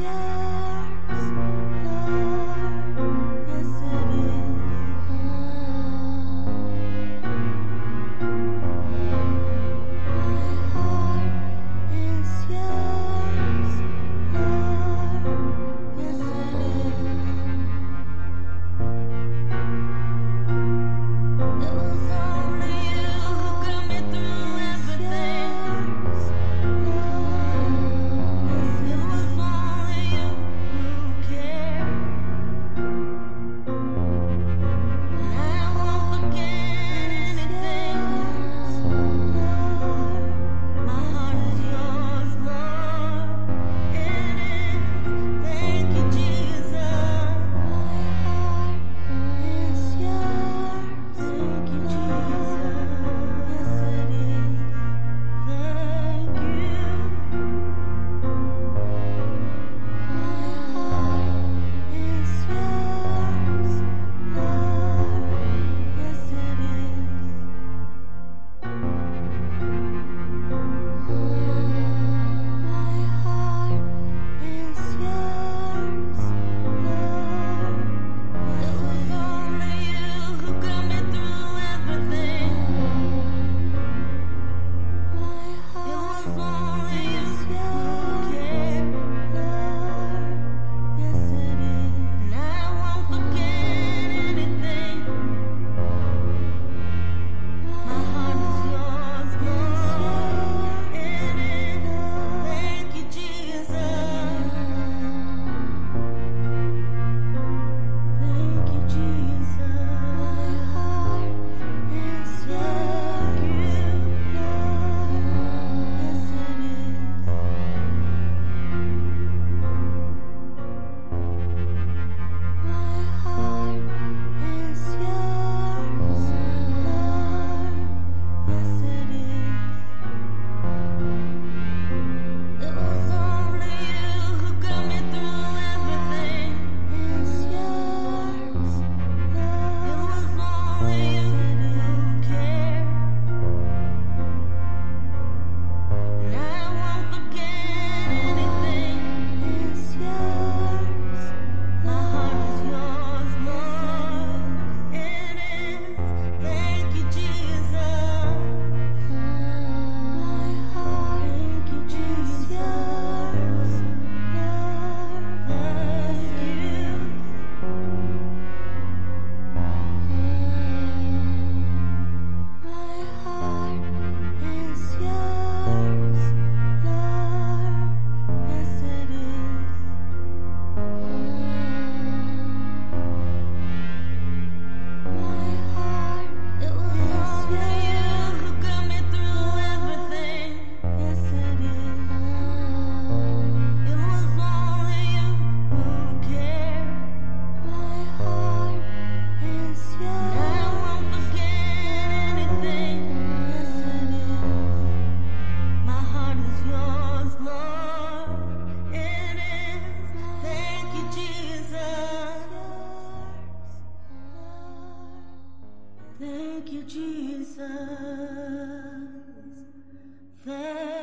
Yeah. Thank you, Jesus. Thank